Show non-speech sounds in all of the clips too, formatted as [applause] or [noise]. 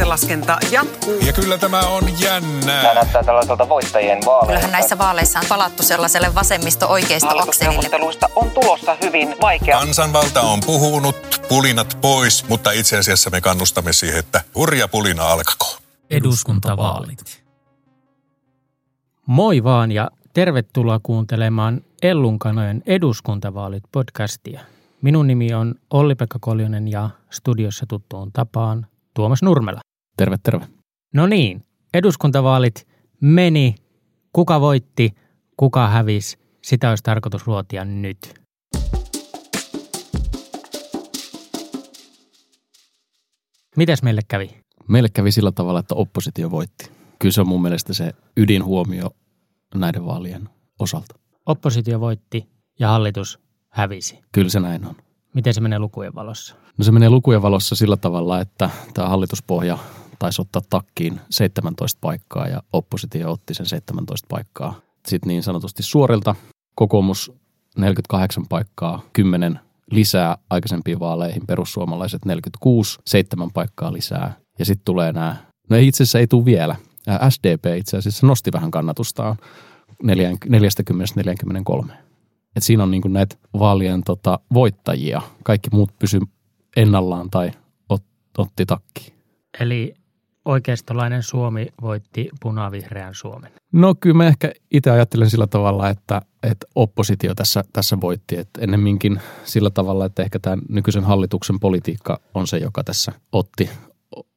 Ääntenlaskenta jatkuu. Ja kyllä tämä on jännää. Tämä näyttää tällaiselta voittajien vaaleilta. Kyllähän näissä vaaleissa on palattu sellaiselle. Hallitusneuvotteluista on tulossa hyvin vaikea. Kansanvalta on puhunut, pulinat pois, mutta itse asiassa me kannustamme siihen, että hurja pulina alkakoon. Eduskuntavaalit. Moi vaan ja tervetuloa kuuntelemaan Ellunkanojen eduskuntavaalit podcastia. Minun nimi on Olli-Pekka Koljonen ja studiossa tuttuun tapaan Tuomas Nurmela. Terve, terve. No niin, eduskuntavaalit meni. Kuka voitti, kuka hävisi, sitä olisi tarkoitus ruotia nyt. Mitäs meille kävi? Meille kävi sillä tavalla, että oppositio voitti. Kyllä se on mun mielestä se ydinhuomio näiden vaalien osalta. Oppositio voitti ja hallitus hävisi. Kyllä se näin on. Miten se menee lukujen valossa? No se menee lukujen valossa sillä tavalla, että tämä hallituspohja taisi ottaa takkiin 17 paikkaa ja oppositio otti sen 17 paikkaa. Sitten niin sanotusti suorilta kokoomus 48 paikkaa, 10 lisää aikaisempiin vaaleihin, perussuomalaiset 46, 7 paikkaa lisää. Ja sitten tulee nämä, no ei itse asiassa ei tule vielä. SDP itse asiassa nosti vähän kannatustaan 40-43. Et siinä on niin kuin näitä vaalien tota, voittajia. Kaikki muut pysy ennallaan tai ot, otti takki. Eli oikeistolainen Suomi voitti punavihreän Suomen. No kyllä mä ehkä itse ajattelen sillä tavalla, että, että oppositio tässä, tässä voitti. Että ennemminkin sillä tavalla, että ehkä tämä nykyisen hallituksen politiikka on se, joka tässä otti,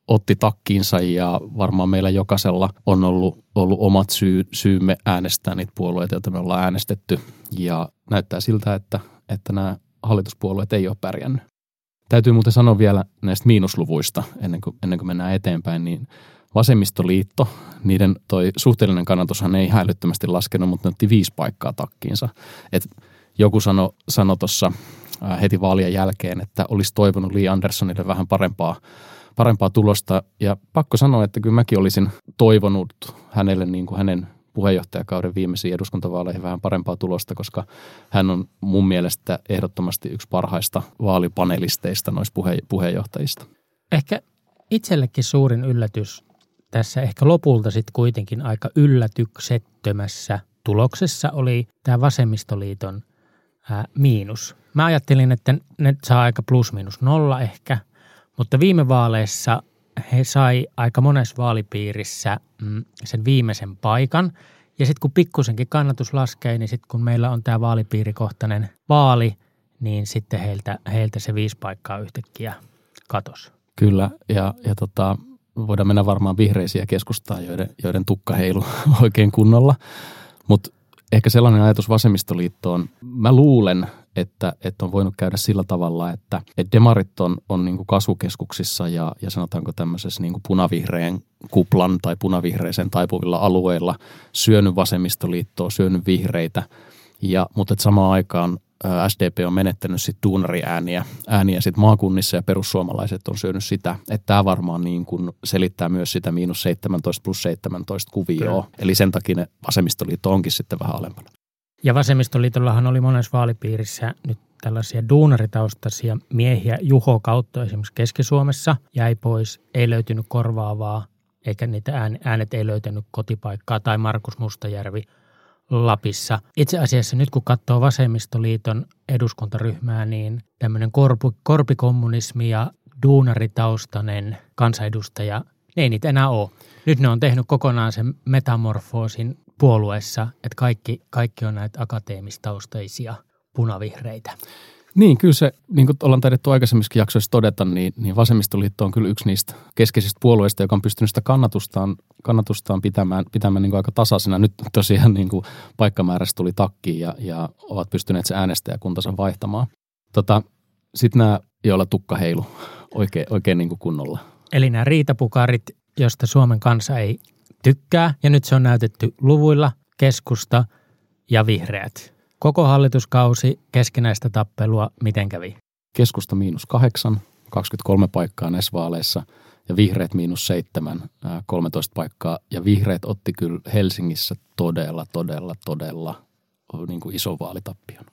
otti takkiinsa ja varmaan meillä jokaisella on ollut, ollut omat syy, syymme äänestää niitä puolueita, joita me ollaan äänestetty. Ja näyttää siltä, että, että nämä hallituspuolueet ei ole pärjännyt. Täytyy muuten sanoa vielä näistä miinusluvuista ennen kuin, ennen kuin mennään eteenpäin, niin Vasemmistoliitto, niiden toi suhteellinen kannatushan ei häilyttömästi laskenut, mutta ne otti viisi paikkaa takkiinsa. Et joku sanoi sano tuossa heti vaalien jälkeen, että olisi toivonut Lee Andersonille vähän parempaa, parempaa tulosta. Ja pakko sanoa, että kyllä mäkin olisin toivonut hänelle niin kuin hänen puheenjohtajakauden viimeisiin eduskuntavaaleihin vähän parempaa tulosta, koska hän on mun mielestä ehdottomasti yksi parhaista vaalipanelisteista noista puhe- puheenjohtajista. Ehkä itsellekin suurin yllätys tässä ehkä lopulta sitten kuitenkin aika yllätyksettömässä tuloksessa oli tämä vasemmistoliiton ää, miinus. Mä ajattelin, että ne saa aika plus miinus nolla ehkä, mutta viime vaaleissa he sai aika monessa vaalipiirissä mm, sen viimeisen paikan. Ja sitten kun pikkusenkin kannatus laskee, niin sitten kun meillä on tämä vaalipiirikohtainen vaali, niin sitten heiltä, heiltä se viisi paikkaa yhtäkkiä katos. Kyllä, ja, ja tota, voidaan mennä varmaan vihreisiä keskustaa, joiden, joiden tukka heilu [laughs] oikein kunnolla. Mutta ehkä sellainen ajatus vasemmistoliittoon, mä luulen, että, että on voinut käydä sillä tavalla, että, että demarit on, on niin kuin kasvukeskuksissa ja, ja sanotaanko tämmöisessä niin kuin punavihreän kuplan tai punavihreisen taipuvilla alueilla syönyt vasemmistoliittoa, syönyt vihreitä, ja, mutta että samaan aikaan SDP on menettänyt sitten duunariääniä ääniä sit maakunnissa ja perussuomalaiset on syönyt sitä. Että tämä varmaan niin kuin selittää myös sitä miinus 17 plus 17 kuvioa. Eli sen takia ne vasemmistoliitto onkin sitten vähän alempana. Ja vasemmistoliitollahan oli monessa vaalipiirissä nyt tällaisia duunaritaustaisia miehiä. Juho Kautto esimerkiksi Keski-Suomessa jäi pois, ei löytynyt korvaavaa, eikä niitä äänet ei löytänyt kotipaikkaa. Tai Markus Mustajärvi Lapissa. Itse asiassa nyt kun katsoo vasemmistoliiton eduskuntaryhmää, niin tämmöinen korpu, korpikommunismi ja duunaritaustainen kansanedustaja, ne ei niitä enää ole. Nyt ne on tehnyt kokonaan sen metamorfoosin puolueessa, että kaikki, kaikki on näitä akateemistaustaisia punavihreitä. Niin, kyllä se, niin kuin ollaan taidettu aikaisemmissakin jaksoissa todeta, niin, niin vasemmistoliitto on kyllä yksi niistä keskeisistä puolueista, joka on pystynyt sitä kannatustaan, kannatustaan pitämään, pitämään niin kuin aika tasaisena. Nyt tosiaan niin kuin paikkamäärässä tuli takkiin ja, ja ovat pystyneet se äänestäjäkuntansa vaihtamaan. Tota, Sitten nämä, joilla tukka heilu oikein, oikein niin kuin kunnolla. Eli nämä riitapukarit, josta Suomen kansa ei tykkää, ja nyt se on näytetty luvuilla, keskusta ja vihreät. Koko hallituskausi keskinäistä tappelua, miten kävi? Keskusta miinus kahdeksan, 23 paikkaa näissä vaaleissa ja vihreät miinus seitsemän, 13 paikkaa. Ja vihreät otti kyllä Helsingissä todella, todella, todella niin kuin iso vaalitappion.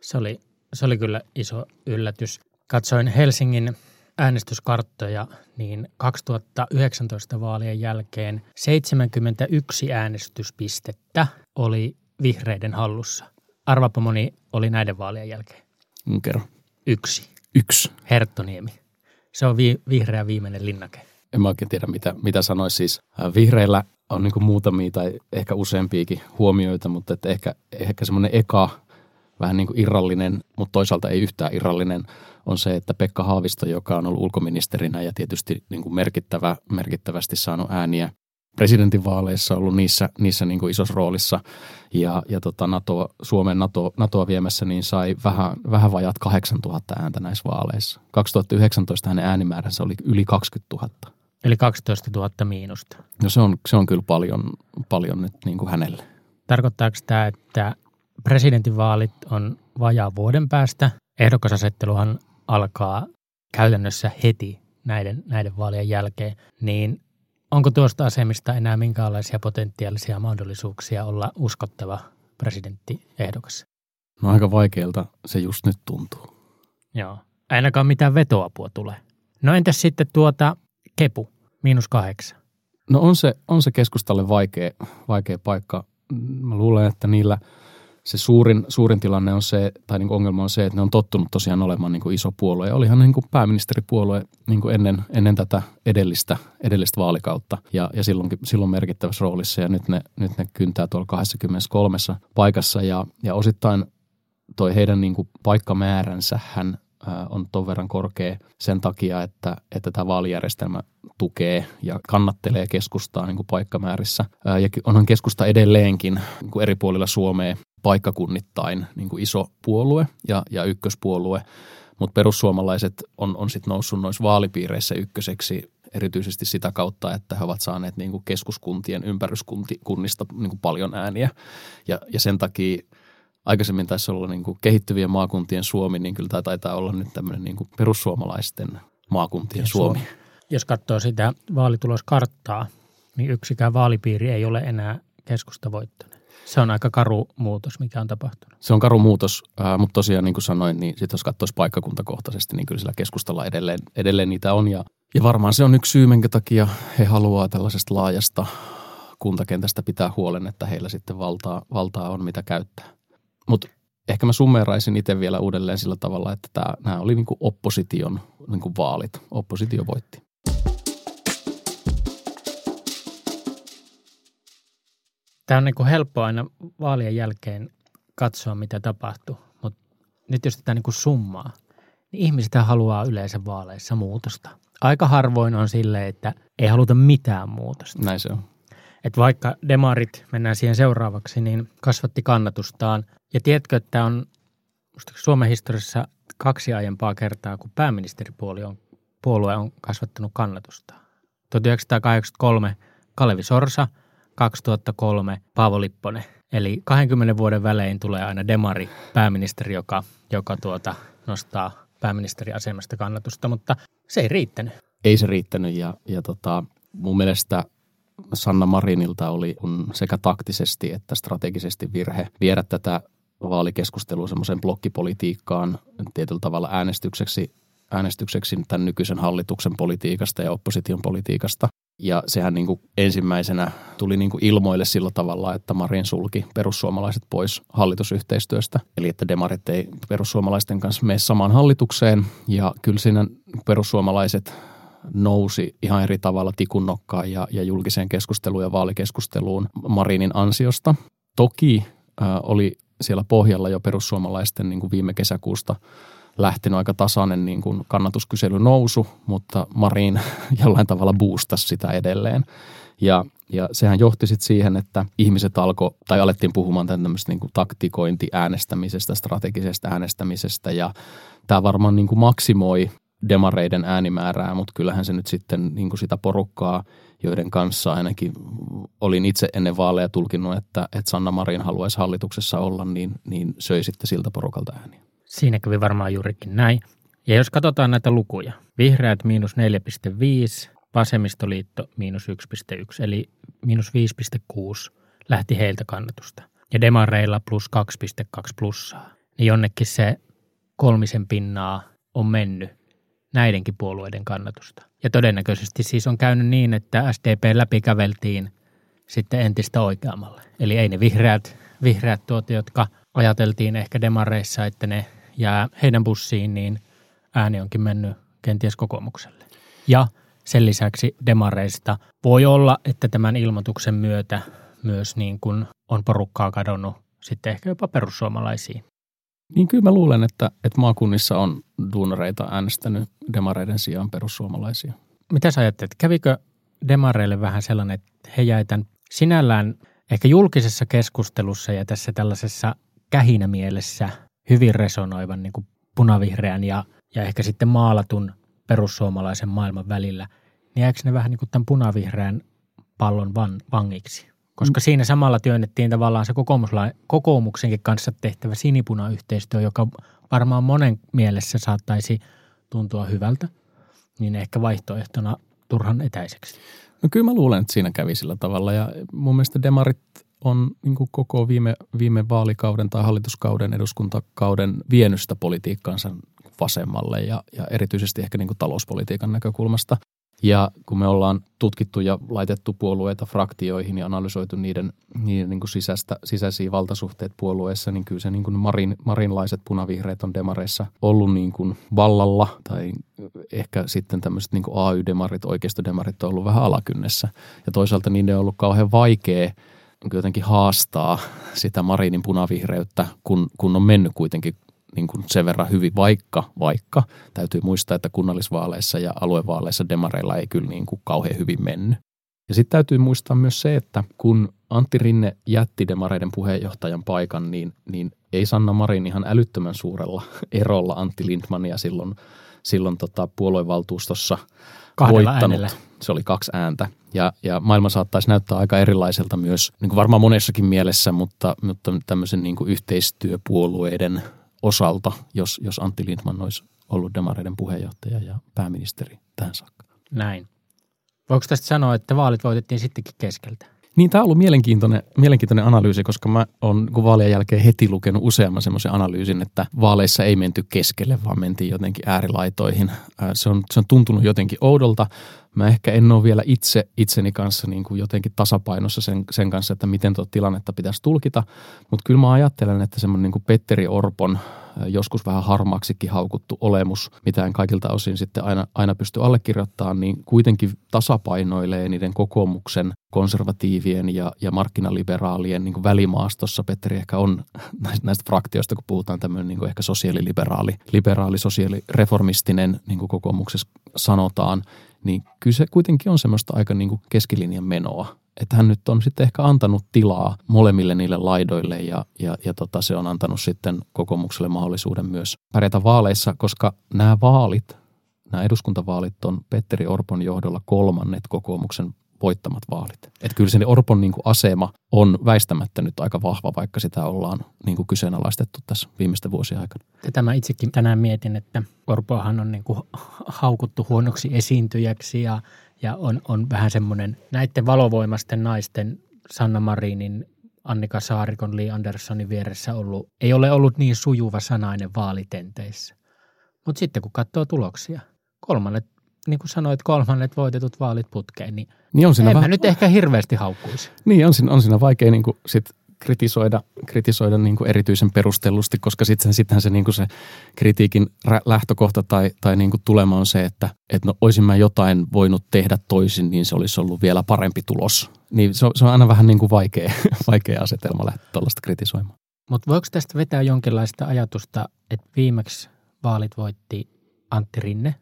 Se oli, se oli kyllä iso yllätys. Katsoin Helsingin äänestyskarttoja, niin 2019 vaalien jälkeen 71 äänestyspistettä oli vihreiden hallussa. Arvapa moni oli näiden vaalien jälkeen. Mm, Kerro. Yksi. Yksi. Herttoniemi. Se on vi- vihreä viimeinen linnake. En mä oikein tiedä, mitä, mitä sanoisi siis. Ää, Vihreillä on niin muutamia tai ehkä useampiakin huomioita, mutta että ehkä, ehkä semmoinen eka, vähän niin kuin irrallinen, mutta toisaalta ei yhtään irrallinen, on se, että Pekka Haavisto, joka on ollut ulkoministerinä ja tietysti niin kuin merkittävä, merkittävästi saanut ääniä presidentinvaaleissa, ollut niissä, niissä niin kuin isossa roolissa ja, ja tota NATO, Suomen NATO, NATOa viemässä, niin sai vähän, vähän vajat 8000 ääntä näissä vaaleissa. 2019 hänen äänimääränsä oli yli 20 000. Eli 12 000 miinusta. No se on, se on kyllä paljon, paljon nyt niin kuin hänelle. Tarkoittaako tämä, että presidentinvaalit on vajaa vuoden päästä? Ehdokasasetteluhan alkaa käytännössä heti näiden, näiden vaalien jälkeen. Niin onko tuosta asemista enää minkäänlaisia potentiaalisia mahdollisuuksia olla uskottava presidenttiehdokas? No aika vaikealta se just nyt tuntuu. Joo. Ainakaan mitään vetoapua tulee. No entäs sitten tuota kepu, miinus kahdeksan? No on se, on se keskustalle vaikea, vaikea paikka. Mä luulen, että niillä se suurin, suurin tilanne on se, tai niin ongelma on se, että ne on tottunut tosiaan olemaan niin iso puolue. Ja olihan niin kuin pääministeripuolue niin ennen, ennen tätä edellistä, edellistä vaalikautta ja, ja silloinkin, silloin merkittävässä roolissa. Ja nyt ne, nyt ne kyntää tuolla 23 paikassa ja, ja osittain toi heidän niin paikkamääränsä hän on ton verran korkea sen takia, että, että tämä vaalijärjestelmä tukee ja kannattelee keskustaa niin kuin paikkamäärissä. Ää, Ja onhan keskusta edelleenkin niin kuin eri puolilla Suomea paikkakunnittain niin kuin iso puolue ja, ja ykköspuolue, mutta perussuomalaiset on, on sitten noussut noissa vaalipiireissä ykköseksi erityisesti sitä kautta, että he ovat saaneet niin kuin keskuskuntien ympäryskunnista niin kuin paljon ääniä. Ja, ja sen takia aikaisemmin taisi olla niin kuin kehittyvien maakuntien Suomi, niin kyllä tämä taitaa olla nyt tämmöinen niin kuin perussuomalaisten maakuntien Suomi. Suomi. Jos katsoo sitä vaalituloskarttaa, niin yksikään vaalipiiri ei ole enää keskusta voittanut. Se on aika karu muutos, mikä on tapahtunut. Se on karu muutos, äh, mutta tosiaan niin kuin sanoin, niin sit jos katsoisi paikkakuntakohtaisesti, niin kyllä sillä keskustalla edelleen, edelleen niitä on. Ja, ja varmaan se on yksi syy, minkä takia he haluaa tällaisesta laajasta kuntakentästä pitää huolen, että heillä sitten valtaa, valtaa on mitä käyttää. Mutta ehkä mä summeeraisin itse vielä uudelleen sillä tavalla, että tämä, nämä oli niin kuin opposition niin kuin vaalit. Oppositio voitti. Tämä on niin kuin helppo aina vaalien jälkeen katsoa, mitä tapahtuu, mutta nyt jos tätä niin kuin summaa, niin ihmiset haluaa yleensä vaaleissa muutosta. Aika harvoin on sille, että ei haluta mitään muutosta. Näin se on. Että vaikka demarit, mennään siihen seuraavaksi, niin kasvatti kannatustaan. Ja tiedätkö, että on Suomen historiassa kaksi aiempaa kertaa, kun pääministeripuolue on, puolue on kasvattanut kannatusta. 1983 Kalevi Sorsa, 2003 Paavo Lipponen. Eli 20 vuoden välein tulee aina demari pääministeri, joka, joka tuota, nostaa pääministeriasemasta kannatusta, mutta se ei riittänyt. Ei se riittänyt ja, ja tota, mun mielestä Sanna Marinilta oli sekä taktisesti että strategisesti virhe viedä tätä vaalikeskustelua semmoiseen blokkipolitiikkaan tietyllä tavalla äänestykseksi, äänestykseksi tämän nykyisen hallituksen politiikasta ja opposition politiikasta. Ja sehän niin kuin ensimmäisenä tuli niin kuin ilmoille sillä tavalla, että Marin sulki perussuomalaiset pois hallitusyhteistyöstä. Eli että demarit ei perussuomalaisten kanssa mene samaan hallitukseen. Ja kyllä siinä perussuomalaiset nousi ihan eri tavalla tikunnokkaan ja, ja julkiseen keskusteluun ja vaalikeskusteluun Marinin ansiosta. Toki äh, oli siellä pohjalla jo perussuomalaisten niin kuin viime kesäkuusta lähtenyt aika tasainen niin kuin kannatuskysely nousu, mutta Marin [laughs] jollain tavalla boostasi sitä edelleen. Ja, ja sehän johti sitten siihen, että ihmiset alkoi, tai alettiin puhumaan tämmöistä niin taktikointi äänestämisestä, strategisesta äänestämisestä, ja tämä varmaan niin kuin maksimoi demareiden äänimäärää, mutta kyllähän se nyt sitten niin kuin sitä porukkaa, joiden kanssa ainakin olin itse ennen vaaleja tulkinnut, että, että Sanna Marin haluaisi hallituksessa olla, niin, niin söi sitten siltä porukalta ääniä. Siinä kävi varmaan juurikin näin. Ja jos katsotaan näitä lukuja, vihreät miinus 4,5, vasemmistoliitto miinus 1,1, eli miinus 5,6 lähti heiltä kannatusta. Ja demareilla plus 2,2 plussaa. Niin jonnekin se kolmisen pinnaa on mennyt näidenkin puolueiden kannatusta. Ja todennäköisesti siis on käynyt niin, että SDP läpikäveltiin sitten entistä oikeammalle. Eli ei ne vihreät, vihreät tuot, jotka ajateltiin ehkä demareissa, että ne jää heidän bussiin, niin ääni onkin mennyt kenties kokoomukselle. Ja sen lisäksi demareista voi olla, että tämän ilmoituksen myötä myös niin kuin on porukkaa kadonnut sitten ehkä jopa perussuomalaisiin. Niin kyllä mä luulen, että, että maakunnissa on duunareita äänestänyt demareiden sijaan perussuomalaisia. Mitä sä ajattelet? Kävikö demareille vähän sellainen, että he jäi tämän sinällään ehkä julkisessa keskustelussa ja tässä tällaisessa kähinämielessä hyvin resonoivan niin kuin punavihreän ja, ja ehkä sitten maalatun perussuomalaisen maailman välillä, niin jääkö ne vähän niin kuin tämän punavihreän pallon van, vangiksi? Koska mm. siinä samalla työnnettiin tavallaan se kokoomuksenkin kanssa tehtävä sinipuna-yhteistyö, joka varmaan monen mielessä saattaisi tuntua hyvältä, niin ehkä vaihtoehtona turhan etäiseksi. No kyllä mä luulen, että siinä kävi sillä tavalla ja mun mielestä demarit on niin koko viime, viime vaalikauden tai hallituskauden, eduskuntakauden vienystä politiikkaansa vasemmalle ja, ja erityisesti ehkä niin talouspolitiikan näkökulmasta. Ja kun me ollaan tutkittu ja laitettu puolueita fraktioihin ja analysoitu niiden, niiden niin kuin sisäistä, sisäisiä valtasuhteet puolueessa, niin kyllä se niin kuin marin, marinlaiset punavihreät on demareissa ollut niin kuin vallalla tai ehkä sitten tämmöiset niin kuin AY-demarit, oikeistodemarit on ollut vähän alakynnessä. Ja toisaalta niiden on ollut kauhean vaikea jotenkin haastaa sitä Marinin punavihreyttä, kun, kun on mennyt kuitenkin niin kuin sen verran hyvin, vaikka, vaikka täytyy muistaa, että kunnallisvaaleissa ja aluevaaleissa demareilla ei kyllä niin kuin kauhean hyvin mennyt. Ja sitten täytyy muistaa myös se, että kun Antti Rinne jätti demareiden puheenjohtajan paikan, niin, niin ei Sanna Marin ihan älyttömän suurella [laughs] erolla Antti Lindmania silloin, silloin tota puoluevaltuustossa Kahdella voittanut. äänellä. Se oli kaksi ääntä. Ja, ja maailma saattaisi näyttää aika erilaiselta myös, niin kuin varmaan monessakin mielessä, mutta, mutta tämmöisen niin kuin yhteistyöpuolueiden osalta, jos, jos Antti Lindman olisi ollut demareiden puheenjohtaja ja pääministeri tähän saakka. Näin. Voiko tästä sanoa, että vaalit voitettiin sittenkin keskeltä? Niin, tämä on ollut mielenkiintoinen, mielenkiintoinen analyysi, koska mä oon kun vaalien jälkeen heti lukenut useamman semmoisen analyysin, että vaaleissa ei menty keskelle, vaan mentiin jotenkin äärilaitoihin. Se on, se on tuntunut jotenkin oudolta. Mä ehkä en ole vielä itse itseni kanssa niin kuin jotenkin tasapainossa sen, sen kanssa, että miten tuota tilannetta pitäisi tulkita. Mutta kyllä mä ajattelen, että semmoinen niin Petteri Orpon joskus vähän harmaaksikin haukuttu olemus, mitä en kaikilta osin sitten aina, aina pysty allekirjoittamaan, niin kuitenkin tasapainoilee niiden kokoomuksen konservatiivien ja, ja markkinaliberaalien niin kuin välimaastossa. Petteri ehkä on [laughs] näistä fraktioista, kun puhutaan tämmöinen niin kuin ehkä sosiaaliliberaali, liberaali, sosiaalireformistinen, niin kuin kokoomuksessa sanotaan, niin kyllä se kuitenkin on semmoista aika niin kuin keskilinjan menoa. Että hän nyt on sitten ehkä antanut tilaa molemmille niille laidoille ja, ja, ja tota, se on antanut sitten kokoomukselle mahdollisuuden myös pärjätä vaaleissa, koska nämä vaalit, nämä eduskuntavaalit on Petteri Orpon johdolla kolmannet kokoomuksen voittamat vaalit. Että kyllä se Orpon niin kuin asema on väistämättä nyt aika vahva, vaikka sitä ollaan niin kuin kyseenalaistettu tässä viimeisten vuosien aikana. Tätä mä itsekin tänään mietin, että Orpohan on niin kuin haukuttu huonoksi esiintyjäksi ja, ja on, on vähän semmoinen näiden valovoimasten naisten Sanna Marinin Annika Saarikon, Lee Anderssonin vieressä ollut, ei ole ollut niin sujuva sanainen vaalitenteissä. Mutta sitten kun katsoo tuloksia, kolmannet niin kuin sanoit, kolmannet voitetut vaalit putkeen, niin, niin on siinä en vähän... mä nyt ehkä hirveästi haukkuisi. Niin, on siinä, on siinä vaikea niin kuin sit kritisoida, kritisoida niin kuin erityisen perustellusti, koska sitten sittenhän se, niin kuin se kritiikin lähtökohta tai, tai niin kuin tulema on se, että, että no olisin mä jotain voinut tehdä toisin, niin se olisi ollut vielä parempi tulos. Niin se on, se on aina vähän niin kuin vaikea, [laughs] vaikea asetelma lähteä tuollaista kritisoimaan. Mutta voiko tästä vetää jonkinlaista ajatusta, että viimeksi vaalit voitti Antti Rinne,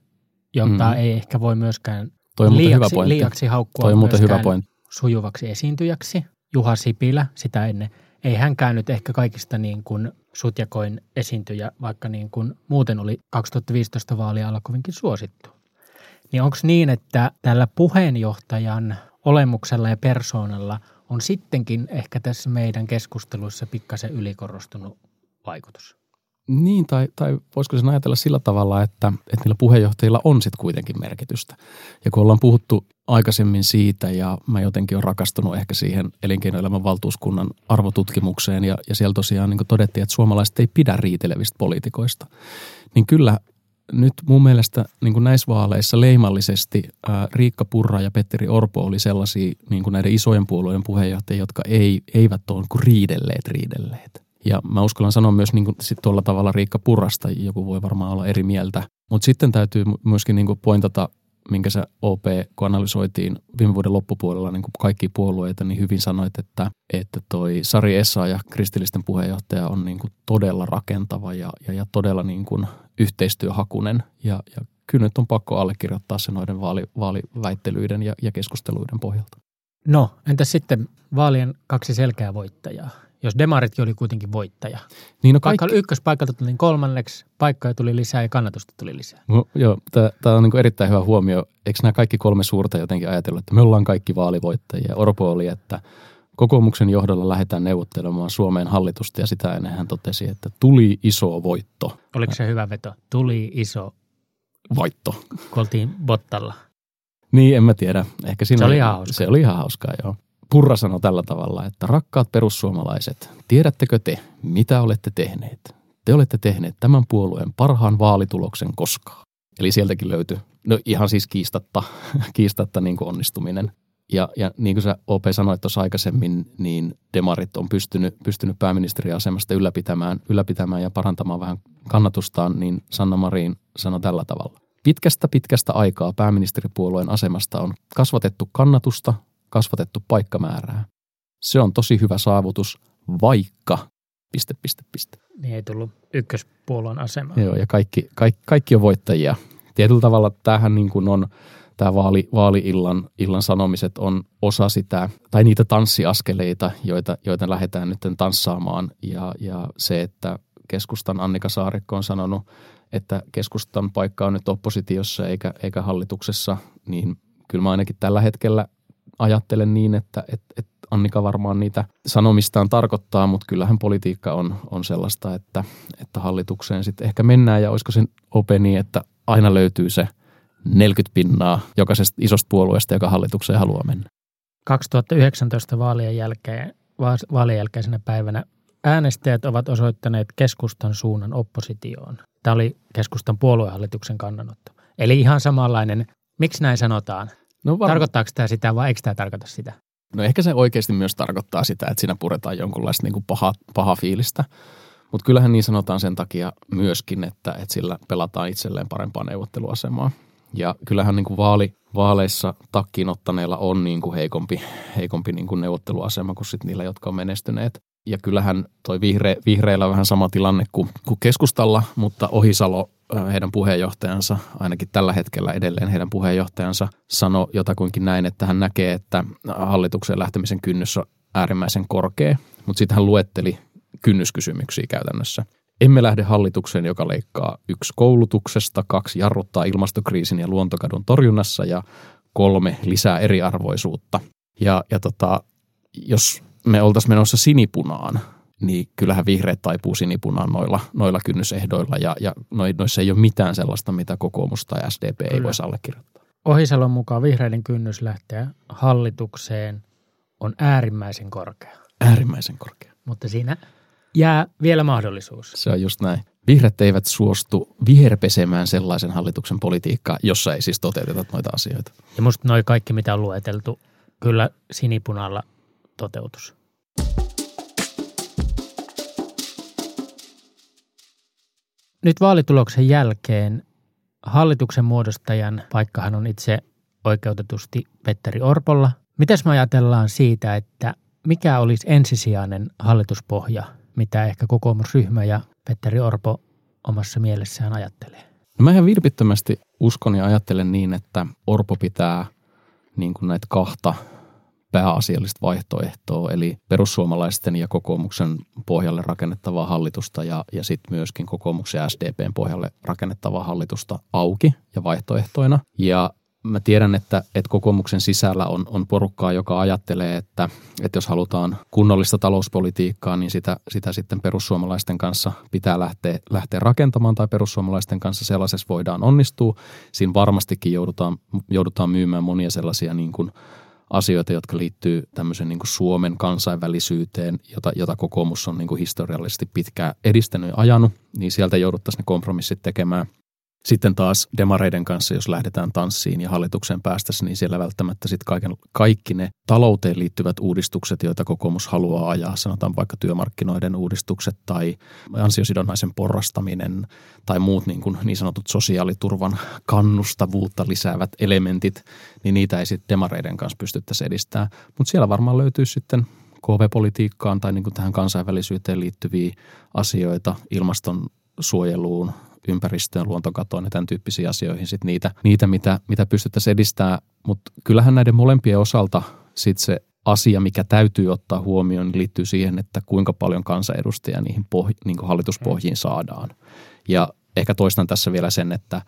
jota mm. ei ehkä voi myöskään Toi on liiaksi, hyvä pointti. liiaksi haukkua Toi on muuten hyvä pointti. sujuvaksi esiintyjäksi. Juha Sipilä, sitä ennen. Ei hänkään nyt ehkä kaikista niin kuin sutjakoin esiintyjä, vaikka niin kuin muuten oli 2015 vaalia alla kovinkin suosittu. Niin onko niin, että tällä puheenjohtajan olemuksella ja persoonalla on sittenkin ehkä tässä meidän keskusteluissa pikkasen ylikorostunut vaikutus? Niin, tai, tai voisiko sen ajatella sillä tavalla, että, että niillä puheenjohtajilla on sitten kuitenkin merkitystä. Ja kun ollaan puhuttu aikaisemmin siitä, ja mä jotenkin olen rakastunut ehkä siihen elinkeinoelämän valtuuskunnan arvotutkimukseen, ja, ja siellä tosiaan niin todettiin, että suomalaiset ei pidä riitelevistä poliitikoista, niin kyllä nyt mun mielestä niin kuin näissä vaaleissa leimallisesti ää, Riikka Purra ja Petteri Orpo oli sellaisia niin kuin näiden isojen puolueiden puheenjohtajia, jotka ei, eivät ole niin riidelleet riidelleet. Ja mä uskallan sanoa myös niin kuin, sit tuolla tavalla Riikka Purrasta, joku voi varmaan olla eri mieltä. Mutta sitten täytyy myöskin niin kuin pointata minkä se OP, kun analysoitiin viime vuoden loppupuolella niin kuin kaikki puolueita, niin hyvin sanoit, että, että toi Sari Essa ja kristillisten puheenjohtaja on niin kuin todella rakentava ja, ja, ja todella niin kuin yhteistyöhakunen. Ja, ja kyllä nyt on pakko allekirjoittaa se noiden vaali, vaaliväittelyiden ja, ja keskusteluiden pohjalta. No, entä sitten vaalien kaksi selkeää voittajaa? Jos Demaritkin oli kuitenkin voittaja. Niin no kaikki... Vaikka ykköspaikalta tuli kolmanneksi, paikkoja tuli lisää ja kannatusta tuli lisää. No, joo, tämä on niin erittäin hyvä huomio. Eikö nämä kaikki kolme suurta jotenkin ajatellut, että me ollaan kaikki vaalivoittajia? Orpo oli, että kokoomuksen johdolla lähdetään neuvottelemaan Suomeen hallitusta ja sitä ennen hän totesi, että tuli iso voitto. Oliko se hyvä veto? Tuli iso voitto. Kun oltiin Bottalla. Niin, en mä tiedä. Ehkä siinä se oli, oli ihan hauskaa. Se oli ihan hauskaa, joo. Purra sanoi tällä tavalla, että rakkaat perussuomalaiset, tiedättekö te, mitä olette tehneet? Te olette tehneet tämän puolueen parhaan vaalituloksen koskaan. Eli sieltäkin löytyi, no ihan siis kiistatta, [laughs] kiistatta niin kuin onnistuminen. Ja, ja niin kuin sä OP sanoit tuossa aikaisemmin, niin demarit on pystynyt, pystynyt pääministeriasemasta ylläpitämään, ylläpitämään ja parantamaan vähän kannatustaan, niin Sanna Marin sanoi tällä tavalla. Pitkästä pitkästä aikaa pääministeripuolueen asemasta on kasvatettu kannatusta, kasvatettu paikkamäärää. Se on tosi hyvä saavutus, vaikka piste, piste, piste. Niin ei tullut ykköspuolueen asemaan. Joo, ja kaikki, kaikki, kaikki on voittajia. Tietyllä tavalla tämähän niin kuin on, tämä vaali, vaali-illan illan sanomiset on osa sitä, tai niitä tanssiaskeleita, joita, joita lähdetään nyt tanssaamaan. Ja, ja se, että keskustan Annika Saarikko on sanonut, että keskustan paikka on nyt oppositiossa eikä, eikä hallituksessa, niin kyllä mä ainakin tällä hetkellä ajattelen niin, että, että, että Annika varmaan niitä sanomistaan tarkoittaa, mutta kyllähän politiikka on, on sellaista, että, että hallitukseen sitten ehkä mennään ja olisiko se ope niin, että aina löytyy se 40 pinnaa jokaisesta isosta puolueesta, joka hallitukseen haluaa mennä. 2019 vaalien jälkeen, vaalien jälkeisenä päivänä äänestäjät ovat osoittaneet keskustan suunnan oppositioon. Tämä oli keskustan puoluehallituksen kannanotto. Eli ihan samanlainen, miksi näin sanotaan? No var... Tarkoittaako tämä sitä vai eikö tämä tarkoita sitä? No ehkä se oikeasti myös tarkoittaa sitä, että siinä puretaan jonkunlaista niin kuin paha, paha fiilistä. Mutta kyllähän niin sanotaan sen takia myöskin, että, että sillä pelataan itselleen parempaa neuvotteluasemaa. Ja kyllähän niin kuin vaali, vaaleissa takkiin ottaneilla on niin kuin heikompi, heikompi niin kuin neuvotteluasema kuin sit niillä, jotka on menestyneet. Ja kyllähän toi vihre, vihreillä on vähän sama tilanne kuin, kuin keskustalla, mutta Ohisalo heidän puheenjohtajansa, ainakin tällä hetkellä edelleen heidän puheenjohtajansa, sanoi jotakuinkin näin, että hän näkee, että hallituksen lähtemisen kynnys on äärimmäisen korkea, mutta sitten hän luetteli kynnyskysymyksiä käytännössä. Emme lähde hallitukseen, joka leikkaa yksi koulutuksesta, kaksi jarruttaa ilmastokriisin ja luontokadun torjunnassa ja kolme lisää eriarvoisuutta. Ja, ja tota, jos me oltaisiin menossa sinipunaan, niin kyllähän vihreät taipuu sinipunaan noilla, noilla kynnysehdoilla ja, ja noissa ei ole mitään sellaista, mitä kokoomus tai SDP Kyllä. ei voisi allekirjoittaa. Ohisalon mukaan vihreiden kynnys lähteä hallitukseen on äärimmäisen korkea. Äärimmäisen korkea. Mutta siinä jää vielä mahdollisuus. Se on just näin. Vihreät eivät suostu viherpesemään sellaisen hallituksen politiikkaa, jossa ei siis toteuteta noita asioita. Ja musta noi kaikki, mitä on lueteltu, kyllä sinipunalla toteutus. Nyt vaalituloksen jälkeen hallituksen muodostajan paikkahan on itse oikeutetusti Petteri Orpolla. Mitäs me ajatellaan siitä, että mikä olisi ensisijainen hallituspohja, mitä ehkä kokoomusryhmä ja Petteri Orpo omassa mielessään ajattelee? No mä ihan vilpittömästi uskon ja ajattelen niin, että Orpo pitää niin kuin näitä kahta pääasiallista vaihtoehtoa, eli perussuomalaisten ja kokoomuksen pohjalle rakennettavaa hallitusta ja, ja sitten myöskin kokoomuksen ja SDPn pohjalle rakennettavaa hallitusta auki ja vaihtoehtoina. Ja mä tiedän, että, että kokoomuksen sisällä on, on porukkaa, joka ajattelee, että, että jos halutaan kunnollista talouspolitiikkaa, niin sitä, sitä sitten perussuomalaisten kanssa pitää lähteä, lähteä rakentamaan tai perussuomalaisten kanssa sellaisessa voidaan onnistua. Siinä varmastikin joudutaan, joudutaan myymään monia sellaisia niin kuin – asioita, jotka liittyy tämmöisen niin kuin Suomen kansainvälisyyteen, jota, jota kokoomus on niin kuin historiallisesti pitkään edistänyt ja ajanut, niin sieltä jouduttaisiin ne kompromissit tekemään. Sitten taas demareiden kanssa, jos lähdetään tanssiin ja hallituksen päästäisiin, niin siellä välttämättä sitten kaiken, kaikki ne talouteen liittyvät uudistukset, joita kokoomus haluaa ajaa, sanotaan vaikka työmarkkinoiden uudistukset tai ansiosidonnaisen porrastaminen tai muut niin, kuin niin sanotut sosiaaliturvan kannustavuutta lisäävät elementit, niin niitä ei sitten demareiden kanssa pystyttäisi edistämään. Mutta siellä varmaan löytyy sitten KV-politiikkaan tai niin kuin tähän kansainvälisyyteen liittyviä asioita, ilmastonsuojeluun, ympäristöön, luontokatoon ja tämän tyyppisiin asioihin sit niitä, niitä mitä, mitä pystyttäisiin edistämään. Mutta kyllähän näiden molempien osalta sit se asia, mikä täytyy ottaa huomioon, niin liittyy siihen, että kuinka paljon kansanedustajia niihin poh- niin hallituspohjiin saadaan. Ja ehkä toistan tässä vielä sen, että,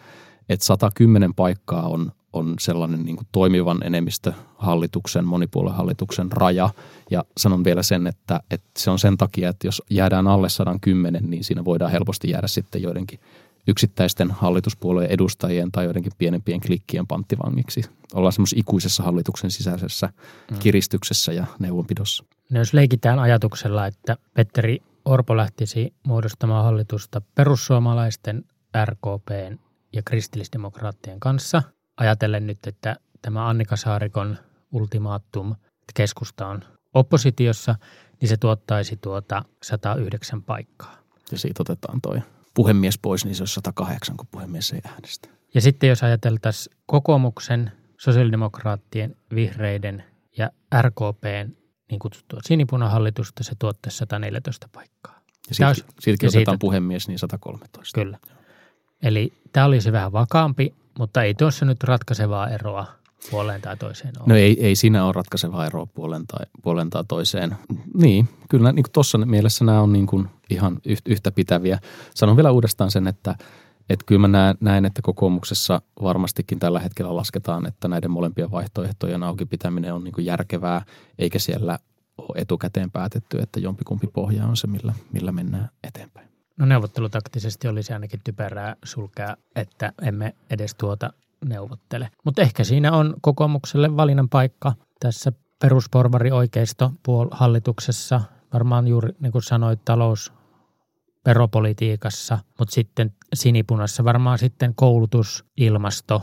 että 110 paikkaa on, on sellainen niin kuin toimivan enemmistöhallituksen, monipuoluehallituksen raja. Ja sanon vielä sen, että, että se on sen takia, että jos jäädään alle 110, niin siinä voidaan helposti jäädä sitten joidenkin yksittäisten hallituspuolueen edustajien tai joidenkin pienempien klikkien panttivangiksi. Ollaan semmoisessa ikuisessa hallituksen sisäisessä mm. kiristyksessä ja neuvonpidossa. No jos leikitään ajatuksella, että Petteri Orpo lähtisi muodostamaan hallitusta perussuomalaisten, RKPn ja kristillisdemokraattien kanssa, ajatellen nyt, että tämä Annika Saarikon ultimaattum, että keskusta on oppositiossa, niin se tuottaisi tuota 109 paikkaa. Ja siitä otetaan toi puhemies pois, niin se olisi 108, kun puhemies ei äänestä. Ja sitten jos ajateltaisiin kokoomuksen, sosiaalidemokraattien, vihreiden ja RKPn niin kutsuttua sinipunahallitusta, se tuottaisi 114 paikkaa. Ja silti, olisi, siltikin ja otetaan siitä, puhemies, niin 113. Kyllä. Eli tämä olisi vähän vakaampi, mutta ei tuossa nyt ratkaisevaa eroa puoleen tai toiseen ole. No ei, ei siinä ole ratkaisevaa eroa puoleen tai, puoleen tai toiseen. Niin, kyllä niin tuossa mielessä nämä on niin kuin ihan yhtä pitäviä. Sanon vielä uudestaan sen, että, että kyllä mä näen, näen, että kokoomuksessa varmastikin tällä hetkellä lasketaan, että näiden molempien vaihtoehtojen auki pitäminen on niin kuin järkevää, eikä siellä ole etukäteen päätetty, että jompikumpi pohja on se, millä, millä mennään eteenpäin. No neuvottelutaktisesti olisi ainakin typerää sulkea, että emme edes tuota neuvottele. Mutta ehkä siinä on kokoomukselle valinnan paikka tässä perusporvari oikeisto hallituksessa. Varmaan juuri niin kuin sanoit, talous veropolitiikassa, mutta sitten sinipunassa varmaan sitten koulutus, ilmasto,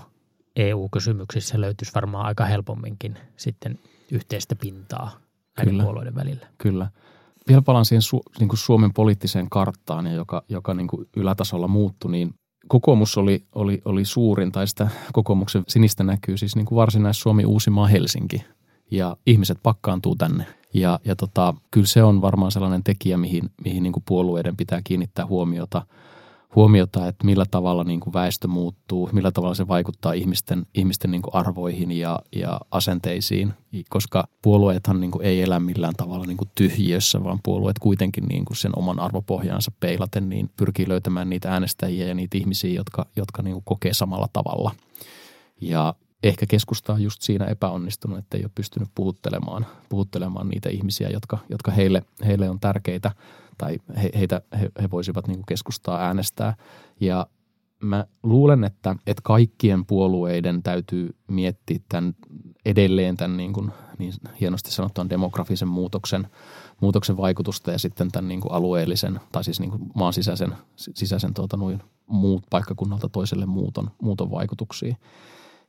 EU-kysymyksissä löytyisi varmaan aika helpomminkin sitten yhteistä pintaa näiden kyllä, puolueiden välillä. Kyllä. Vielä palaan siihen Su- niin kuin Suomen poliittiseen karttaan, joka, joka niin kuin ylätasolla muuttui, niin kokoomus oli, oli, oli suurin, tai sitä kokoomuksen sinistä näkyy siis niin kuin varsinais-Suomi, Uusimaa, Helsinki. Ja ihmiset pakkaantuu tänne. Ja, ja tota, kyllä se on varmaan sellainen tekijä, mihin, mihin niin kuin puolueiden pitää kiinnittää huomiota – huomiota, että millä tavalla niin kuin väestö muuttuu, millä tavalla se vaikuttaa ihmisten, ihmisten niin kuin arvoihin ja, ja asenteisiin, koska puolueethan niin kuin ei elä millään tavalla niin kuin tyhjiössä, vaan puolueet kuitenkin niin kuin sen oman arvopohjaansa peilaten niin pyrkii löytämään niitä äänestäjiä ja niitä ihmisiä, jotka, jotka niin kuin kokee samalla tavalla. Ja ehkä keskusta on just siinä epäonnistunut, että ei ole pystynyt puhuttelemaan, puhuttelemaan niitä ihmisiä, jotka, jotka heille, heille on tärkeitä tai he, heitä, he, he voisivat niin keskustaa äänestää. Ja mä luulen, että, että kaikkien puolueiden täytyy miettiä tämän edelleen tämän niin, kuin, niin hienosti sanottuan demografisen muutoksen, muutoksen vaikutusta ja sitten tämän niin kuin alueellisen tai siis niin kuin maan sisäisen, sisäisen tuota, noin muut paikkakunnalta toiselle muuton, muuton vaikutuksia.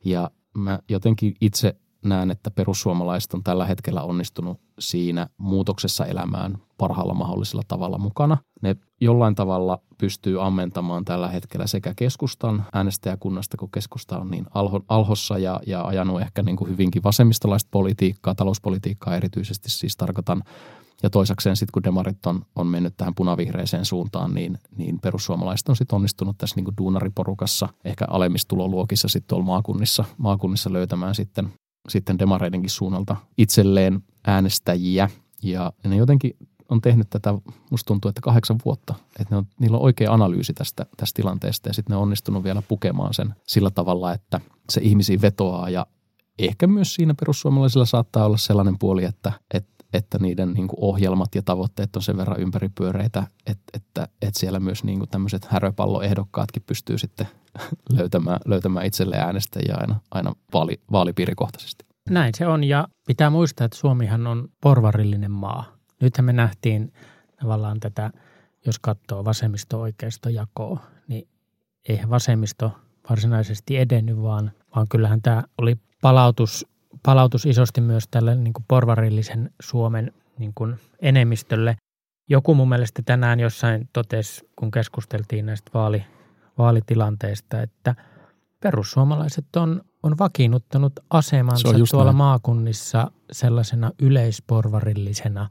Ja mä jotenkin itse näen, että perussuomalaiset on tällä hetkellä onnistunut siinä muutoksessa elämään parhaalla mahdollisella tavalla mukana. Ne jollain tavalla pystyy ammentamaan tällä hetkellä sekä keskustan äänestäjäkunnasta, kun keskusta on niin alho, alhossa ja, ja ajanut ehkä niin kuin hyvinkin vasemmistolaista politiikkaa, talouspolitiikkaa erityisesti siis tarkoitan. Ja toisakseen sitten kun demarit on, on mennyt tähän punavihreiseen suuntaan, niin, niin perussuomalaiset on sitten onnistunut tässä niin kuin duunariporukassa, ehkä alemmistuloluokissa sitten tuolla maakunnissa, maakunnissa löytämään sitten sitten demareidenkin suunnalta itselleen äänestäjiä. Ja ne jotenkin on tehnyt tätä, musta tuntuu, että kahdeksan vuotta. Että ne on, niillä on oikea analyysi tästä, tästä tilanteesta ja sitten ne on onnistunut vielä pukemaan sen sillä tavalla, että se ihmisiin vetoaa ja ehkä myös siinä perussuomalaisilla saattaa olla sellainen puoli, että, että että niiden niin ohjelmat ja tavoitteet on sen verran ympäripyöreitä, että, että, että siellä myös niin tämmöiset häröpalloehdokkaatkin pystyy sitten [laughs] löytämään, löytämään itselle äänestäjiä aina, aina vaali, vaalipiirikohtaisesti. Näin se on ja pitää muistaa, että Suomihan on porvarillinen maa. Nythän me nähtiin tavallaan tätä, jos katsoo vasemmisto-oikeisto jakoa, niin eihän vasemmisto varsinaisesti edennyt, vaan, vaan kyllähän tämä oli palautus, palautus isosti myös tälle niin kuin porvarillisen Suomen niin kuin enemmistölle. Joku mun mielestä tänään jossain totesi, kun keskusteltiin näistä vaali, vaalitilanteista, että perussuomalaiset on, on vakiinnuttanut asemansa tuolla näin. maakunnissa sellaisena yleisporvarillisena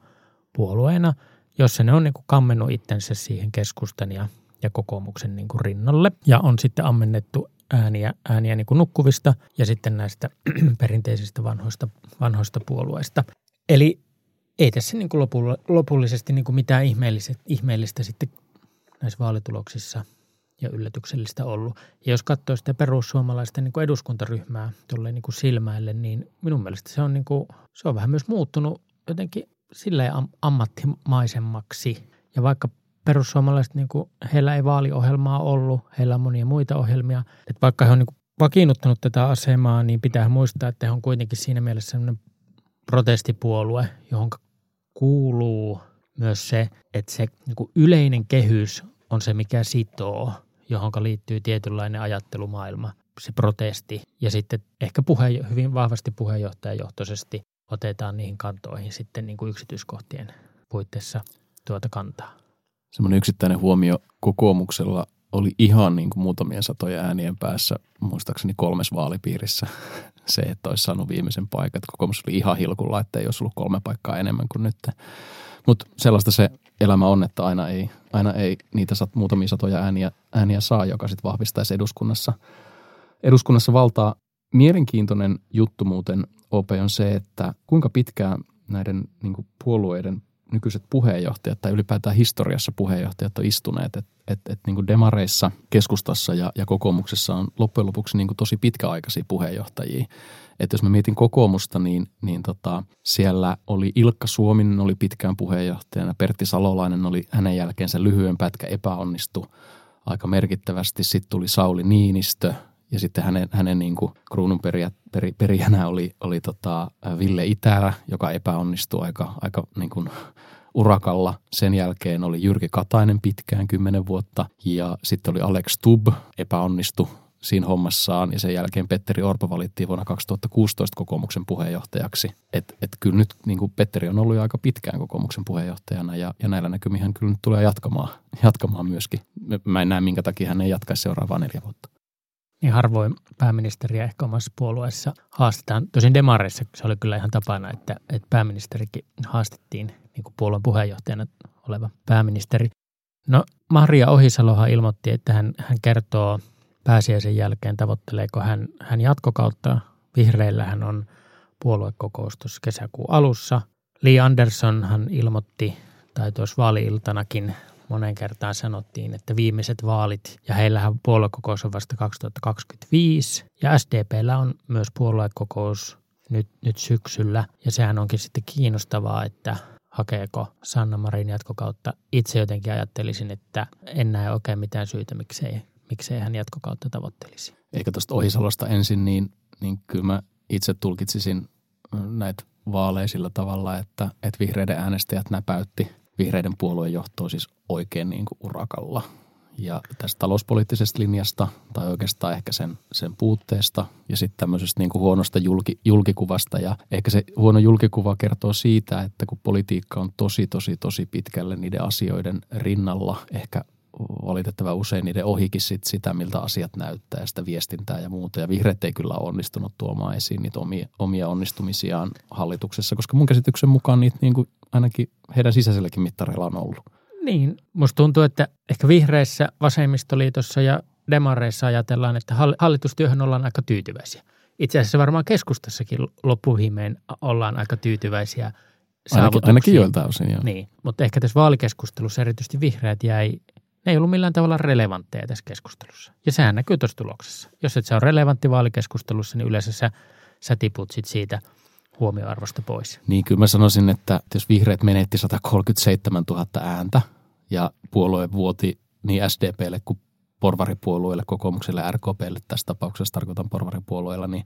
puolueena, jossa ne on niin kuin kammennut itsensä siihen keskustan ja, ja kokoomuksen niin kuin rinnalle. Ja on sitten ammennettu ääniä, ääniä niin kuin nukkuvista ja sitten näistä [clears throat] perinteisistä vanhoista, vanhoista puolueista. Eli ei tässä niin kuin lopullisesti niin kuin mitään ihmeellistä, ihmeellistä sitten näissä vaalituloksissa ja yllätyksellistä ollut. Ja jos katsoo sitä perussuomalaisten niin kuin eduskuntaryhmää tuolle niin kuin silmäille, niin minun mielestä se on, niin kuin, se on vähän myös muuttunut jotenkin sillä am- ammattimaisemmaksi. Ja vaikka perussuomalaiset, niin kuin, heillä ei vaaliohjelmaa ollut, heillä on monia muita ohjelmia. Että vaikka he on niin kuin, vakiinnuttanut tätä asemaa, niin pitää muistaa, että he on kuitenkin siinä mielessä sellainen protestipuolue, johon kuuluu myös se, että se niin kuin yleinen kehys on se, mikä sitoo, johon liittyy tietynlainen ajattelumaailma, se protesti. Ja sitten ehkä puhe, hyvin vahvasti puheenjohtajajohtoisesti otetaan niihin kantoihin sitten niin kuin yksityiskohtien puitteissa tuota kantaa. Semmoinen yksittäinen huomio kokoomuksella oli ihan niin kuin muutamien satoja äänien päässä, muistaakseni kolmes vaalipiirissä [laughs] se, että olisi saanut viimeisen paikan. Kokoomus oli ihan hilkulla, että ei olisi ollut kolme paikkaa enemmän kuin nyt. Mutta sellaista se elämä on, että aina ei, aina ei niitä sat, muutamia satoja ääniä, ääniä saa, joka sitten vahvistaisi eduskunnassa, eduskunnassa valtaa. Mielenkiintoinen juttu muuten, OP, on se, että kuinka pitkään näiden niin puolueiden nykyiset puheenjohtajat tai ylipäätään historiassa puheenjohtajat on istuneet. Että et, et, niin demareissa, keskustassa ja, ja kokoomuksessa on loppujen lopuksi niin tosi pitkäaikaisia puheenjohtajia. Että jos mä mietin kokoomusta, niin, niin tota, siellä oli Ilkka Suominen oli pitkään puheenjohtajana, Pertti Salolainen oli hänen jälkeensä lyhyen pätkä epäonnistu aika merkittävästi. Sitten tuli Sauli Niinistö ja sitten hänen, hänen niin kuin kruunun perijänä oli, oli tota Ville Itälä, joka epäonnistui aika, aika niin kuin urakalla. Sen jälkeen oli Jyrki Katainen pitkään, kymmenen vuotta. Ja sitten oli Alex Tubb, epäonnistu siinä hommassaan. Ja sen jälkeen Petteri Orpo valittiin vuonna 2016 kokoomuksen puheenjohtajaksi. Että et kyllä nyt niin kuin Petteri on ollut jo aika pitkään kokoomuksen puheenjohtajana ja, ja näillä näkymihän hän kyllä nyt tulee jatkamaan, jatkamaan myöskin. Mä en näe, minkä takia hän ei jatkaisi seuraavaa neljä vuotta niin harvoin pääministeriä ehkä omassa puolueessa haastetaan. Tosin Demareissa se oli kyllä ihan tapana, että, että pääministerikin haastettiin niin kuin puolueen puheenjohtajana oleva pääministeri. No Maria Ohisalohan ilmoitti, että hän, hän kertoo pääsiäisen jälkeen, tavoitteleeko hän, hän jatkokautta. Vihreillähän on puoluekokous tuossa kesäkuun alussa. Lee Anderson hän ilmoitti, tai tuossa vaali-iltanakin monen kertaan sanottiin, että viimeiset vaalit, ja heillähän puoluekokous on vasta 2025, ja SDPllä on myös puoluekokous nyt, nyt syksyllä, ja sehän onkin sitten kiinnostavaa, että hakeeko Sanna Marin jatkokautta. Itse jotenkin ajattelisin, että en näe oikein mitään syytä, miksei, miksei hän jatkokautta tavoittelisi. Eikä tuosta Ohisalosta ensin, niin, niin kyllä mä itse tulkitsisin näitä vaaleja sillä tavalla, että, että vihreiden äänestäjät näpäytti vihreiden puoluejohtoa siis oikein niin kuin urakalla. Ja tästä talouspoliittisesta linjasta tai oikeastaan ehkä sen, sen puutteesta ja sitten tämmöisestä niin kuin huonosta julki, julkikuvasta. Ja ehkä se huono julkikuva kertoo siitä, että kun politiikka on tosi, tosi, tosi pitkälle niiden asioiden rinnalla, ehkä valitettavan usein niiden ohikin sit sitä, miltä asiat näyttää ja sitä viestintää ja muuta. Ja vihreät ei kyllä onnistunut tuomaan esiin niitä omia, omia onnistumisiaan hallituksessa, koska mun käsityksen mukaan niitä niin kuin ainakin heidän sisäiselläkin mittareilla on ollut. Niin, musta tuntuu, että ehkä vihreissä, vasemmistoliitossa ja demareissa ajatellaan, että hallitustyöhön ollaan aika tyytyväisiä. Itse asiassa varmaan keskustassakin loppuviimein ollaan aika tyytyväisiä Ainakin, ainakin joiltain osin, joo. Niin, mutta ehkä tässä vaalikeskustelussa erityisesti vihreät jäi ne ei ollut millään tavalla relevantteja tässä keskustelussa. Ja sehän näkyy tuossa tuloksessa. Jos et se on relevantti vaalikeskustelussa, niin yleensä sä, sä tiput sit siitä huomioarvosta pois. Niin, kyllä mä sanoisin, että jos vihreät menetti 137 000 ääntä ja puolue vuoti niin SDPlle kuin porvaripuolueille, kokoomukselle ja RKPlle tässä tapauksessa tarkoitan porvaripuolueilla, niin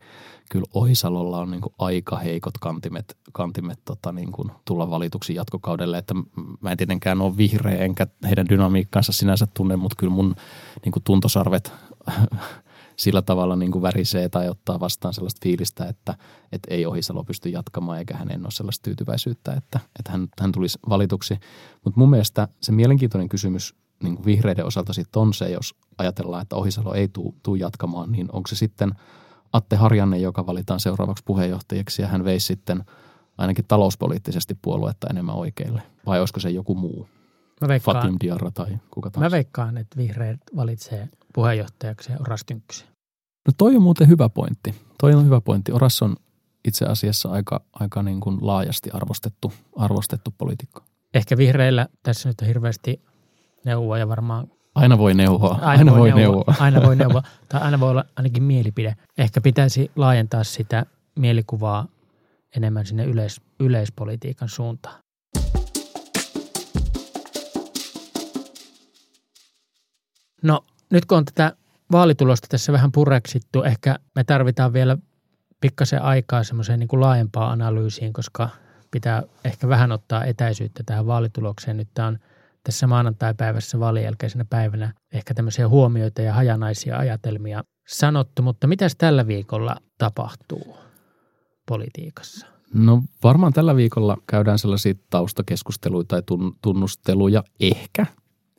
kyllä Ohisalolla on niin kuin aika heikot kantimet, kantimet tota niin kuin tulla valituksi jatkokaudelle. Että mä en tietenkään ole vihreä enkä heidän dynamiikkaansa sinänsä tunne, mutta kyllä mun niin kuin tuntosarvet sillä tavalla niin kuin värisee tai ottaa vastaan sellaista fiilistä, että, että ei Ohisalo pysty jatkamaan eikä hän ole sellaista tyytyväisyyttä, että, että hän, hän tulisi valituksi. Mutta mun mielestä se mielenkiintoinen kysymys niin kuin vihreiden osalta sitten on se, jos ajatellaan, että Ohisalo ei tule jatkamaan, niin onko se sitten Atte Harjanne, joka valitaan seuraavaksi puheenjohtajaksi ja hän veisi sitten ainakin talouspoliittisesti puoluetta enemmän oikeille? Vai olisiko se joku muu? Mä veikkaan, Fatim Diarra tai kuka tahansa? mä veikkaan, että vihreät valitsee puheenjohtajaksi ja Oras Tynkkysen. No toi on muuten hyvä pointti. Toi on hyvä pointti. Oras on itse asiassa aika, aika niin kuin laajasti arvostettu, arvostettu poliitikko. Ehkä vihreillä tässä nyt on hirveästi neuvoa ja varmaan Aina voi neuvoa. Aina, aina voi neuvoa. neuvoa. Aina voi neuvoa. [laughs] Tai aina voi olla ainakin mielipide. Ehkä pitäisi laajentaa sitä mielikuvaa enemmän sinne yleis, yleispolitiikan suuntaan. No nyt kun on tätä vaalitulosta tässä vähän pureksittu, ehkä me tarvitaan vielä pikkasen aikaa semmoiseen niin kuin laajempaan analyysiin, koska pitää ehkä vähän ottaa etäisyyttä tähän vaalitulokseen. Nyt tämä on tässä maanantai-päivässä vaalien päivänä ehkä tämmöisiä huomioita ja hajanaisia ajatelmia sanottu, mutta mitäs tällä viikolla tapahtuu politiikassa? No varmaan tällä viikolla käydään sellaisia taustakeskusteluita tai tunnusteluja, ehkä,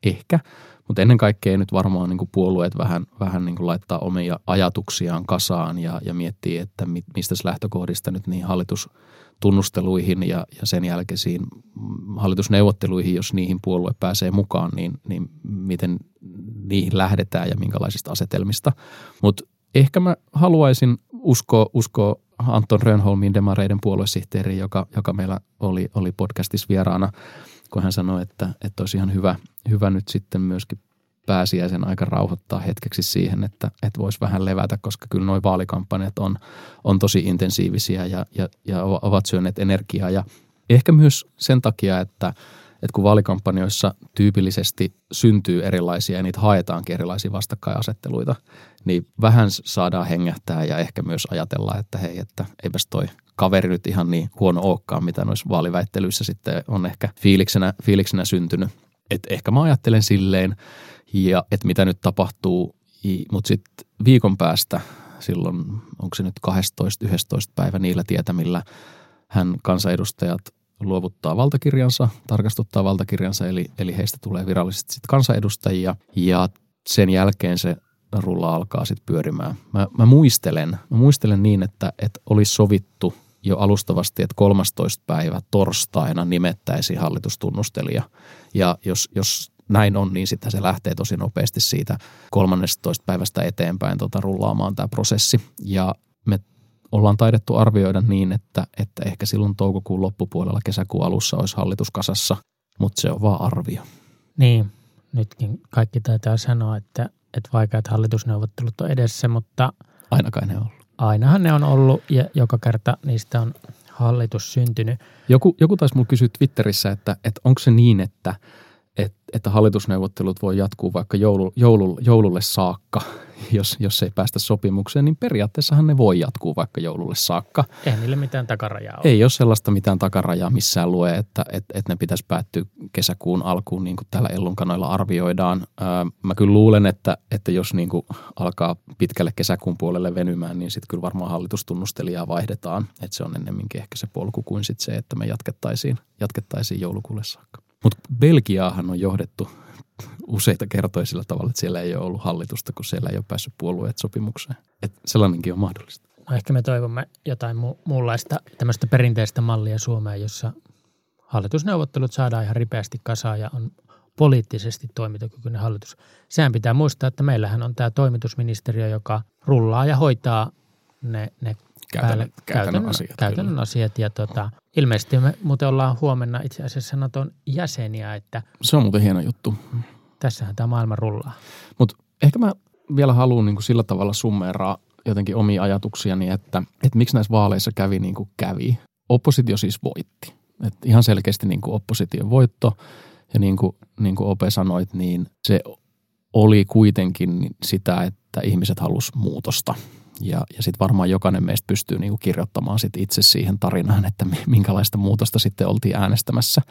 ehkä, mutta ennen kaikkea nyt varmaan niin kuin puolueet vähän, vähän niin kuin laittaa omia ajatuksiaan kasaan ja, ja miettii, että mistä lähtökohdista nyt niin hallitustunnusteluihin ja, ja sen jälkeisiin hallitusneuvotteluihin, jos niihin puolue pääsee mukaan, niin, niin miten niihin lähdetään ja minkälaisista asetelmista. Mutta ehkä mä haluaisin uskoa, uskoa Anton Rönholmin demareiden puoluesihteeri, joka, joka meillä oli, oli podcastissa vieraana – kun hän sanoi, että, että olisi ihan hyvä, hyvä nyt sitten myöskin pääsiäisen aika rauhoittaa hetkeksi siihen, että, että voisi vähän levätä, koska kyllä nuo vaalikampanjat on, on tosi intensiivisiä ja, ja, ja ovat syöneet energiaa. Ja ehkä myös sen takia, että, että kun vaalikampanjoissa tyypillisesti syntyy erilaisia ja niitä haetaankin erilaisia vastakkainasetteluita, niin vähän saadaan hengähtää ja ehkä myös ajatella, että hei, että eipäs toi kaveri nyt ihan niin huono olekaan, mitä noissa vaaliväittelyissä sitten on ehkä fiiliksenä, fiiliksenä syntynyt. Et ehkä mä ajattelen silleen, ja että mitä nyt tapahtuu, mutta sitten viikon päästä silloin, onko se nyt 12-11 päivä niillä tietämillä, hän kansanedustajat luovuttaa valtakirjansa, tarkastuttaa valtakirjansa, eli, eli heistä tulee virallisesti sitten kansanedustajia, ja sen jälkeen se rulla alkaa sitten pyörimään. Mä, mä, muistelen, mä muistelen niin, että, että olisi sovittu – jo alustavasti, että 13. päivä torstaina nimettäisi hallitustunnustelija. Ja jos, jos näin on, niin sitten se lähtee tosi nopeasti siitä 13. päivästä eteenpäin tota, rullaamaan tämä prosessi. Ja me ollaan taidettu arvioida niin, että, että ehkä silloin toukokuun loppupuolella kesäkuun alussa olisi hallituskasassa, mutta se on vaan arvio. Niin, nytkin kaikki taitaa sanoa, että, että vaikeat hallitusneuvottelut on edessä, mutta... Ainakaan ne on ollut. Ainahan ne on ollut ja joka kerta niistä on hallitus syntynyt. Joku, joku taisi mulle kysyä Twitterissä, että, että onko se niin, että, että, että hallitusneuvottelut voi jatkuu vaikka joulu, joulu, joululle saakka – jos, jos ei päästä sopimukseen, niin periaatteessahan ne voi jatkuu vaikka joululle saakka. Ei niille mitään takarajaa ole. Ei ole sellaista mitään takarajaa missään lue, että, että, että ne pitäisi päättyä kesäkuun alkuun, niin kuin täällä Ellunkanoilla arvioidaan. Ää, mä kyllä luulen, että, että jos niin kuin alkaa pitkälle kesäkuun puolelle venymään, niin sitten kyllä varmaan hallitustunnustelijaa vaihdetaan. Että se on ennemminkin ehkä se polku kuin sit se, että me jatkettaisiin, jatkettaisiin joulukuulle saakka. Mutta Belgiaahan on johdettu useita kertoja sillä tavalla, että siellä ei ole ollut hallitusta, kun siellä ei ole päässyt puolueet sopimukseen. Että sellainenkin on mahdollista. No ehkä me toivomme jotain mu- muunlaista tämmöistä perinteistä mallia Suomeen, jossa hallitusneuvottelut saadaan ihan ripeästi kasaan ja on poliittisesti toimintakykyinen hallitus. Sehän pitää muistaa, että meillähän on tämä toimitusministeriö, joka rullaa ja hoitaa ne, ne käytännön, käytännön, asiat. Käytännön asiat ja tota, ilmeisesti me muuten ollaan huomenna itse asiassa Naton jäseniä. Että Se on muuten hieno juttu. Tässähän tämä maailma rullaa. Mutta ehkä mä vielä haluan niin kuin sillä tavalla summeeraa jotenkin omia ajatuksiani, että, että miksi näissä vaaleissa kävi niin kuin kävi. Oppositio siis voitti. Et ihan selkeästi niin kuin opposition voitto. Ja niin kuin, niin kuin Ope sanoit, niin se oli kuitenkin sitä, että ihmiset halus muutosta. Ja, ja sitten varmaan jokainen meistä pystyy niinku kirjoittamaan sit itse siihen tarinaan, että minkälaista muutosta sitten oltiin äänestämässä.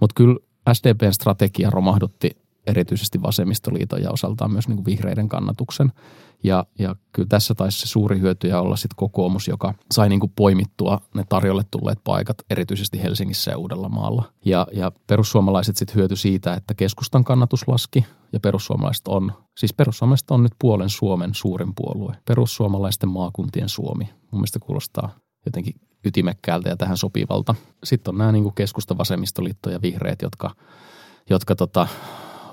Mutta kyllä SDPn strategia romahdutti erityisesti vasemmistoliiton ja osaltaan myös niin kuin vihreiden kannatuksen. Ja, ja kyllä tässä taisi se suuri hyötyjä olla sitten kokoomus, joka sai niin kuin poimittua ne tarjolle tulleet paikat, erityisesti Helsingissä ja Uudellamaalla. Ja, ja perussuomalaiset sitten hyöty siitä, että keskustan kannatus laski ja perussuomalaiset on, siis perussuomalaiset on nyt puolen Suomen suurin puolue. Perussuomalaisten maakuntien Suomi. Mun mielestä kuulostaa jotenkin ytimekkäältä ja tähän sopivalta. Sitten on nämä niin kuin keskusta, vasemmistoliitto ja vihreät, jotka, jotka tota,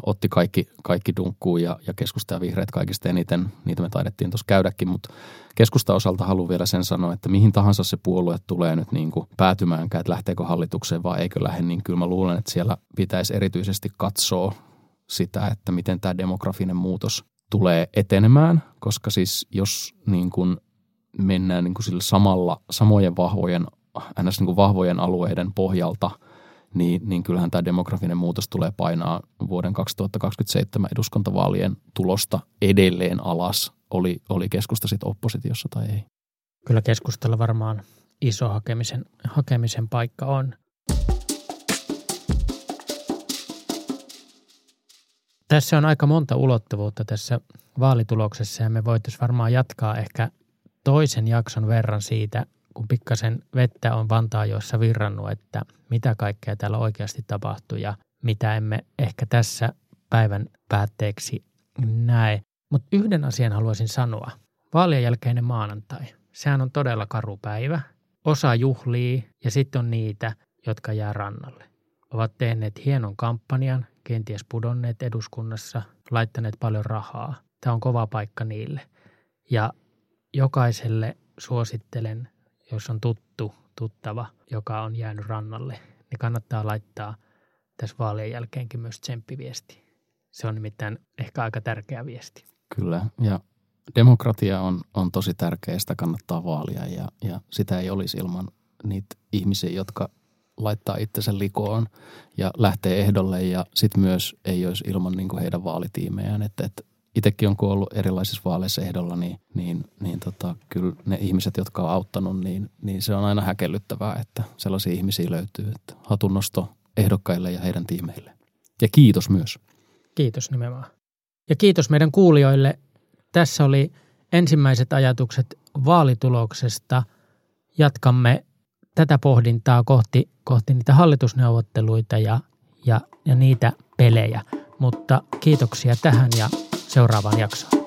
otti kaikki, kaikki dunkkuun ja, ja keskusta ja vihreät kaikista eniten. Niitä me taidettiin tuossa käydäkin, mutta keskusta osalta haluan vielä sen sanoa, että mihin tahansa se puolue tulee nyt niin kuin päätymäänkään, että lähteekö hallitukseen vai eikö lähde, niin kyllä mä luulen, että siellä pitäisi erityisesti katsoa sitä, että miten tämä demografinen muutos tulee etenemään, koska siis jos niin kuin mennään niin kuin sillä samalla, samojen vahvojen. Niin kuin vahvojen alueiden pohjalta – niin, niin kyllähän tämä demografinen muutos tulee painaa vuoden 2027 eduskuntavaalien tulosta edelleen alas, oli, oli keskusta sitten oppositiossa tai ei. Kyllä keskustella varmaan iso hakemisen, hakemisen paikka on. Tässä on aika monta ulottuvuutta tässä vaalituloksessa ja me voitaisiin varmaan jatkaa ehkä toisen jakson verran siitä, kun pikkasen vettä on Vantaajoissa virrannut, että mitä kaikkea täällä oikeasti tapahtuu ja mitä emme ehkä tässä päivän päätteeksi näe. Mutta yhden asian haluaisin sanoa. Vaalien jälkeinen maanantai. Sehän on todella karu päivä. Osa juhlii ja sitten on niitä, jotka jää rannalle. Ovat tehneet hienon kampanjan, kenties pudonneet eduskunnassa, laittaneet paljon rahaa. Tämä on kova paikka niille. Ja jokaiselle suosittelen jos on tuttu, tuttava, joka on jäänyt rannalle, niin kannattaa laittaa tässä vaalien jälkeenkin myös tsemppiviesti. Se on nimittäin ehkä aika tärkeä viesti. Kyllä, ja demokratia on, on tosi tärkeä, sitä kannattaa vaalia ja, ja sitä ei olisi ilman niitä ihmisiä, jotka laittaa itsensä likoon ja lähtee ehdolle ja sitten myös ei olisi ilman niin heidän vaalitiimejään. Että, että itsekin on ollut erilaisissa vaaleissa ehdolla, niin, niin, niin tota, kyllä ne ihmiset, jotka on auttanut, niin, niin se on aina häkellyttävää, että sellaisia ihmisiä löytyy. Että hatunnosto ehdokkaille ja heidän tiimeille. Ja kiitos myös. Kiitos nimenomaan. Ja kiitos meidän kuulijoille. Tässä oli ensimmäiset ajatukset vaalituloksesta. Jatkamme tätä pohdintaa kohti, kohti niitä hallitusneuvotteluita ja, ja, ja niitä pelejä. Mutta kiitoksia tähän ja seuraavaan jaksoon.